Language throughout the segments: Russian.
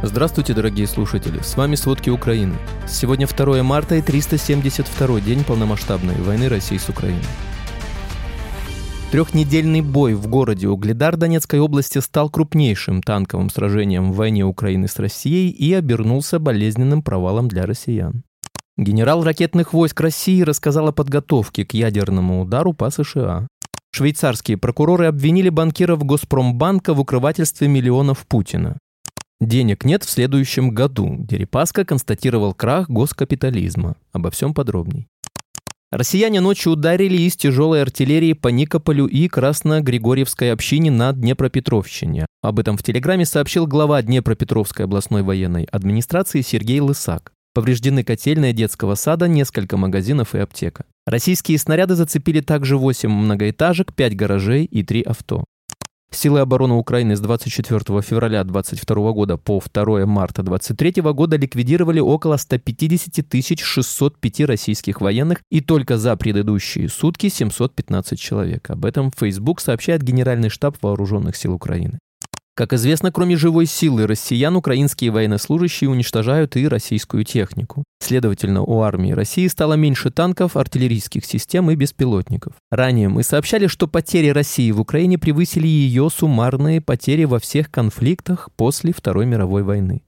Здравствуйте, дорогие слушатели! С вами «Сводки Украины». Сегодня 2 марта и 372 день полномасштабной войны России с Украиной. Трехнедельный бой в городе Угледар Донецкой области стал крупнейшим танковым сражением в войне Украины с Россией и обернулся болезненным провалом для россиян. Генерал ракетных войск России рассказал о подготовке к ядерному удару по США. Швейцарские прокуроры обвинили банкиров Госпромбанка в укрывательстве миллионов Путина. Денег нет в следующем году. Дерипаска констатировал крах госкапитализма. Обо всем подробней. Россияне ночью ударили из тяжелой артиллерии по Никополю и Красно-Григорьевской общине на Днепропетровщине. Об этом в Телеграме сообщил глава Днепропетровской областной военной администрации Сергей Лысак. Повреждены котельная детского сада, несколько магазинов и аптека. Российские снаряды зацепили также 8 многоэтажек, 5 гаражей и 3 авто. Силы обороны Украины с 24 февраля 2022 года по 2 марта 2023 года ликвидировали около 150 605 российских военных и только за предыдущие сутки 715 человек. Об этом Facebook сообщает Генеральный штаб Вооруженных сил Украины. Как известно, кроме живой силы россиян, украинские военнослужащие уничтожают и российскую технику. Следовательно, у армии России стало меньше танков, артиллерийских систем и беспилотников. Ранее мы сообщали, что потери России в Украине превысили ее суммарные потери во всех конфликтах после Второй мировой войны.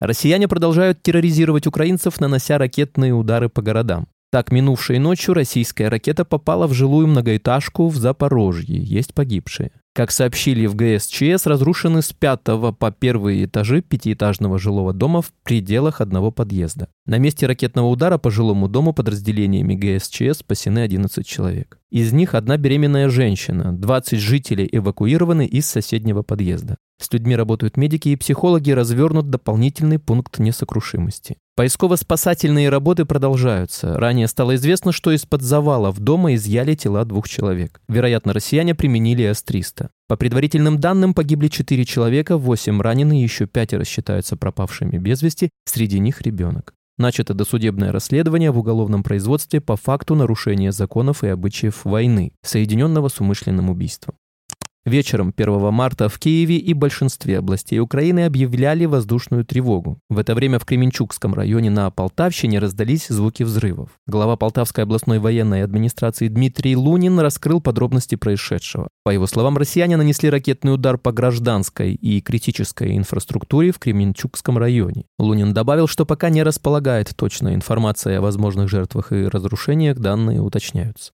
Россияне продолжают терроризировать украинцев, нанося ракетные удары по городам. Так, минувшей ночью российская ракета попала в жилую многоэтажку в Запорожье. Есть погибшие. Как сообщили в ГСЧС, разрушены с пятого по первые этажи пятиэтажного жилого дома в пределах одного подъезда. На месте ракетного удара по жилому дому подразделениями ГСЧС спасены 11 человек. Из них одна беременная женщина, 20 жителей эвакуированы из соседнего подъезда. С людьми работают медики и психологи, развернут дополнительный пункт несокрушимости. Поисково-спасательные работы продолжаются. Ранее стало известно, что из-под завалов дома изъяли тела двух человек. Вероятно, россияне применили С-300. По предварительным данным, погибли 4 человека, 8 ранены, еще пятеро считаются пропавшими без вести, среди них ребенок. Начато досудебное расследование в уголовном производстве по факту нарушения законов и обычаев войны, соединенного с умышленным убийством. Вечером 1 марта в Киеве и большинстве областей Украины объявляли воздушную тревогу. В это время в Кременчугском районе на Полтавщине раздались звуки взрывов. Глава Полтавской областной военной администрации Дмитрий Лунин раскрыл подробности происшедшего. По его словам, россияне нанесли ракетный удар по гражданской и критической инфраструктуре в Кременчугском районе. Лунин добавил, что пока не располагает точной информацией о возможных жертвах и разрушениях, данные уточняются.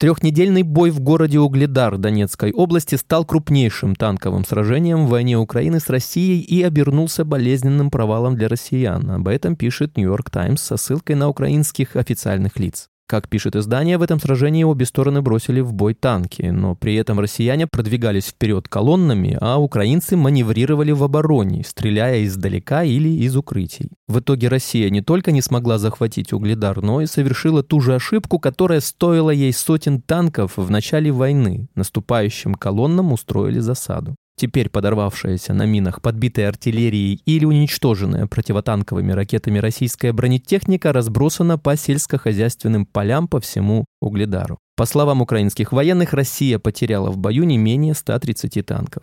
Трехнедельный бой в городе Угледар Донецкой области стал крупнейшим танковым сражением в войне Украины с Россией и обернулся болезненным провалом для россиян. Об этом пишет Нью-Йорк Таймс со ссылкой на украинских официальных лиц. Как пишет издание, в этом сражении обе стороны бросили в бой танки, но при этом россияне продвигались вперед колоннами, а украинцы маневрировали в обороне, стреляя издалека или из укрытий. В итоге Россия не только не смогла захватить Угледар, но и совершила ту же ошибку, которая стоила ей сотен танков в начале войны. Наступающим колоннам устроили засаду. Теперь подорвавшаяся на минах, подбитая артиллерией или уничтоженная противотанковыми ракетами российская бронетехника разбросана по сельскохозяйственным полям по всему Угледару. По словам украинских военных, Россия потеряла в бою не менее 130 танков.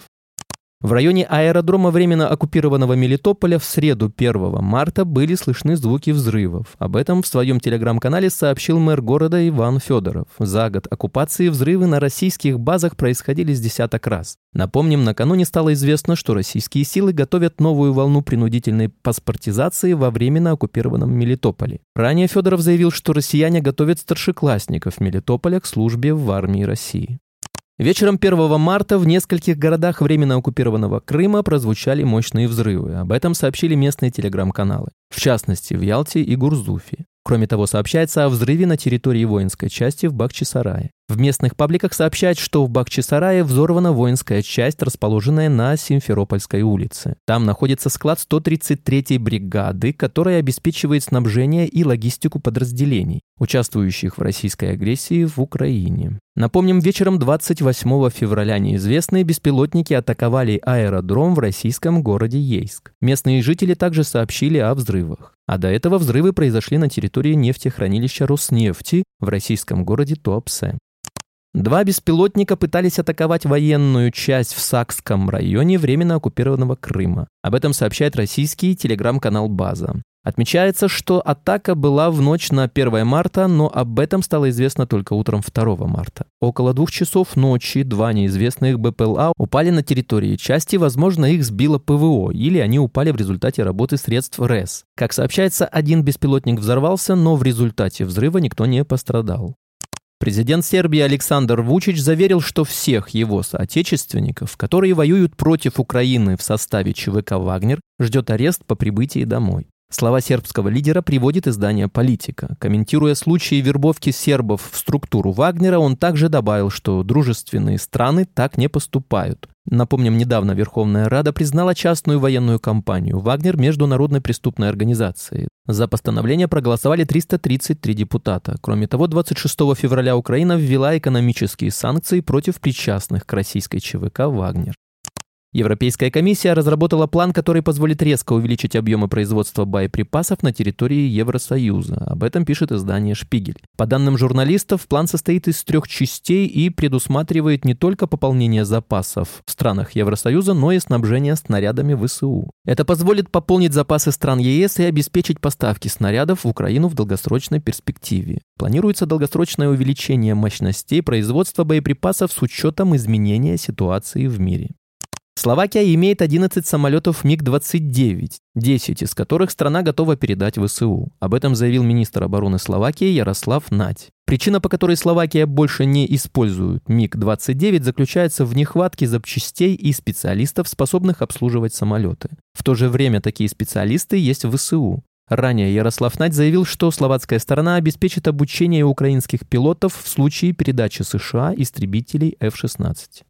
В районе аэродрома временно оккупированного Мелитополя в среду 1 марта были слышны звуки взрывов. Об этом в своем телеграм-канале сообщил мэр города Иван Федоров. За год оккупации взрывы на российских базах происходили с десяток раз. Напомним, накануне стало известно, что российские силы готовят новую волну принудительной паспортизации во временно оккупированном Мелитополе. Ранее Федоров заявил, что россияне готовят старшеклассников Мелитополя к службе в армии России. Вечером 1 марта в нескольких городах временно оккупированного Крыма прозвучали мощные взрывы. Об этом сообщили местные телеграм-каналы. В частности, в Ялте и Гурзуфе. Кроме того, сообщается о взрыве на территории воинской части в Бахчисарае. В местных пабликах сообщают, что в Бахчисарае взорвана воинская часть, расположенная на Симферопольской улице. Там находится склад 133-й бригады, которая обеспечивает снабжение и логистику подразделений, участвующих в российской агрессии в Украине. Напомним, вечером 28 февраля неизвестные беспилотники атаковали аэродром в российском городе Ейск. Местные жители также сообщили о взрывах. А до этого взрывы произошли на территории нефтехранилища Роснефти в российском городе Туапсе. Два беспилотника пытались атаковать военную часть в Сакском районе временно оккупированного Крыма. Об этом сообщает российский телеграм-канал «База». Отмечается, что атака была в ночь на 1 марта, но об этом стало известно только утром 2 марта. Около двух часов ночи два неизвестных БПЛА упали на территории части, возможно, их сбило ПВО, или они упали в результате работы средств РЭС. Как сообщается, один беспилотник взорвался, но в результате взрыва никто не пострадал. Президент Сербии Александр Вучич заверил, что всех его соотечественников, которые воюют против Украины в составе ЧВК «Вагнер», ждет арест по прибытии домой. Слова сербского лидера приводит издание «Политика». Комментируя случаи вербовки сербов в структуру Вагнера, он также добавил, что дружественные страны так не поступают. Напомним, недавно Верховная Рада признала частную военную компанию «Вагнер» международной преступной организацией. За постановление проголосовали 333 депутата. Кроме того, 26 февраля Украина ввела экономические санкции против причастных к российской ЧВК «Вагнер». Европейская комиссия разработала план, который позволит резко увеличить объемы производства боеприпасов на территории Евросоюза. Об этом пишет издание «Шпигель». По данным журналистов, план состоит из трех частей и предусматривает не только пополнение запасов в странах Евросоюза, но и снабжение снарядами ВСУ. Это позволит пополнить запасы стран ЕС и обеспечить поставки снарядов в Украину в долгосрочной перспективе. Планируется долгосрочное увеличение мощностей производства боеприпасов с учетом изменения ситуации в мире. Словакия имеет 11 самолетов МиГ-29, 10 из которых страна готова передать ВСУ. Об этом заявил министр обороны Словакии Ярослав Нать. Причина, по которой Словакия больше не использует МиГ-29, заключается в нехватке запчастей и специалистов, способных обслуживать самолеты. В то же время такие специалисты есть в ВСУ. Ранее Ярослав Надь заявил, что словацкая сторона обеспечит обучение украинских пилотов в случае передачи США истребителей F-16.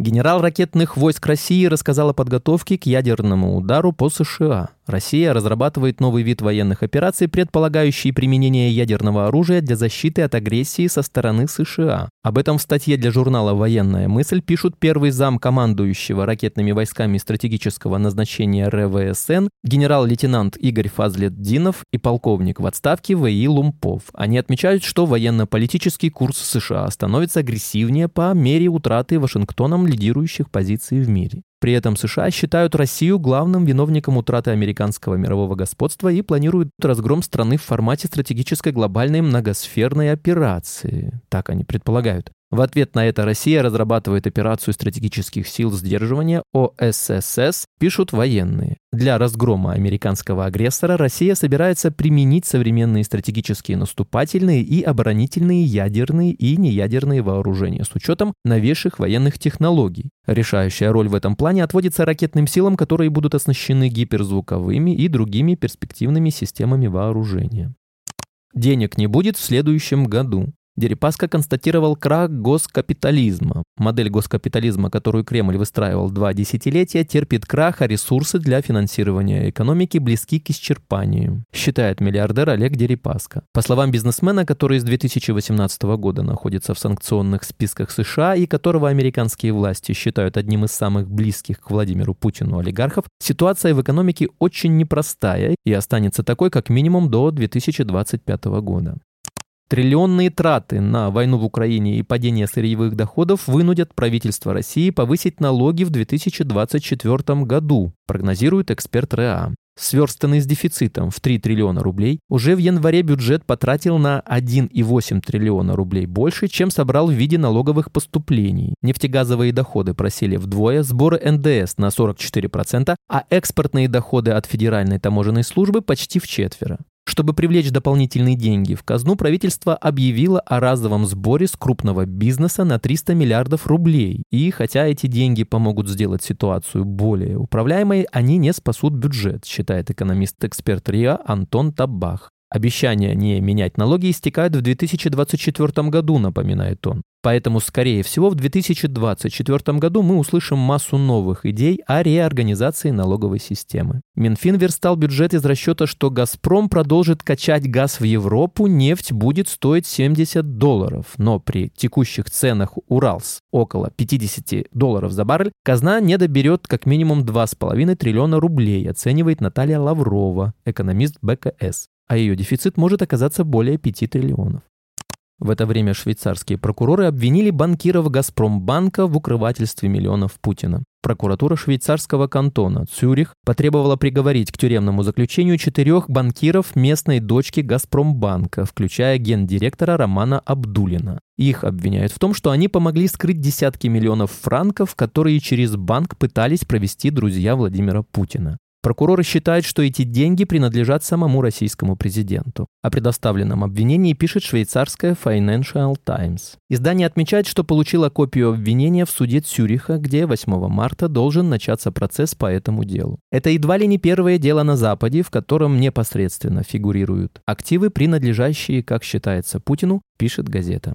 Генерал ракетных войск России рассказал о подготовке к ядерному удару по США. Россия разрабатывает новый вид военных операций, предполагающий применение ядерного оружия для защиты от агрессии со стороны США. Об этом в статье для журнала «Военная мысль» пишут первый зам командующего ракетными войсками стратегического назначения РВСН генерал-лейтенант Игорь Фазлетдинов и полковник в отставке В.И. Лумпов. Они отмечают, что военно-политический курс США становится агрессивнее по мере утраты Вашингтоном лидирующих позиций в мире. При этом США считают Россию главным виновником утраты американского мирового господства и планируют разгром страны в формате стратегической глобальной многосферной операции. Так они предполагают. В ответ на это Россия разрабатывает операцию стратегических сил сдерживания ОССС, пишут военные. Для разгрома американского агрессора Россия собирается применить современные стратегические наступательные и оборонительные ядерные и неядерные вооружения с учетом новейших военных технологий. Решающая роль в этом плане отводится ракетным силам, которые будут оснащены гиперзвуковыми и другими перспективными системами вооружения. Денег не будет в следующем году. Дерипаска констатировал крах госкапитализма. Модель госкапитализма, которую Кремль выстраивал два десятилетия, терпит крах, а ресурсы для финансирования экономики близки к исчерпанию, считает миллиардер Олег Дерипаска. По словам бизнесмена, который с 2018 года находится в санкционных списках США и которого американские власти считают одним из самых близких к Владимиру Путину олигархов, ситуация в экономике очень непростая и останется такой как минимум до 2025 года. Триллионные траты на войну в Украине и падение сырьевых доходов вынудят правительство России повысить налоги в 2024 году, прогнозирует эксперт РЭА. Сверстанный с дефицитом в 3 триллиона рублей, уже в январе бюджет потратил на 1,8 триллиона рублей больше, чем собрал в виде налоговых поступлений. Нефтегазовые доходы просели вдвое, сборы НДС на 44%, а экспортные доходы от Федеральной таможенной службы почти в четверо. Чтобы привлечь дополнительные деньги в казну, правительство объявило о разовом сборе с крупного бизнеса на 300 миллиардов рублей. И хотя эти деньги помогут сделать ситуацию более управляемой, они не спасут бюджет, считает экономист-эксперт РИА Антон Табах. Обещания не менять налоги истекают в 2024 году, напоминает он. Поэтому, скорее всего, в 2024 году мы услышим массу новых идей о реорганизации налоговой системы. Минфин верстал бюджет из расчета, что «Газпром» продолжит качать газ в Европу, нефть будет стоить 70 долларов. Но при текущих ценах Уралс около 50 долларов за баррель, казна не доберет как минимум 2,5 триллиона рублей, оценивает Наталья Лаврова, экономист БКС. А ее дефицит может оказаться более 5 триллионов. В это время швейцарские прокуроры обвинили банкиров «Газпромбанка» в укрывательстве миллионов Путина. Прокуратура швейцарского кантона Цюрих потребовала приговорить к тюремному заключению четырех банкиров местной дочки «Газпромбанка», включая гендиректора Романа Абдулина. Их обвиняют в том, что они помогли скрыть десятки миллионов франков, которые через банк пытались провести друзья Владимира Путина. Прокуроры считают, что эти деньги принадлежат самому российскому президенту. О предоставленном обвинении пишет швейцарская Financial Times. Издание отмечает, что получило копию обвинения в суде Цюриха, где 8 марта должен начаться процесс по этому делу. Это едва ли не первое дело на Западе, в котором непосредственно фигурируют активы, принадлежащие, как считается Путину, пишет газета.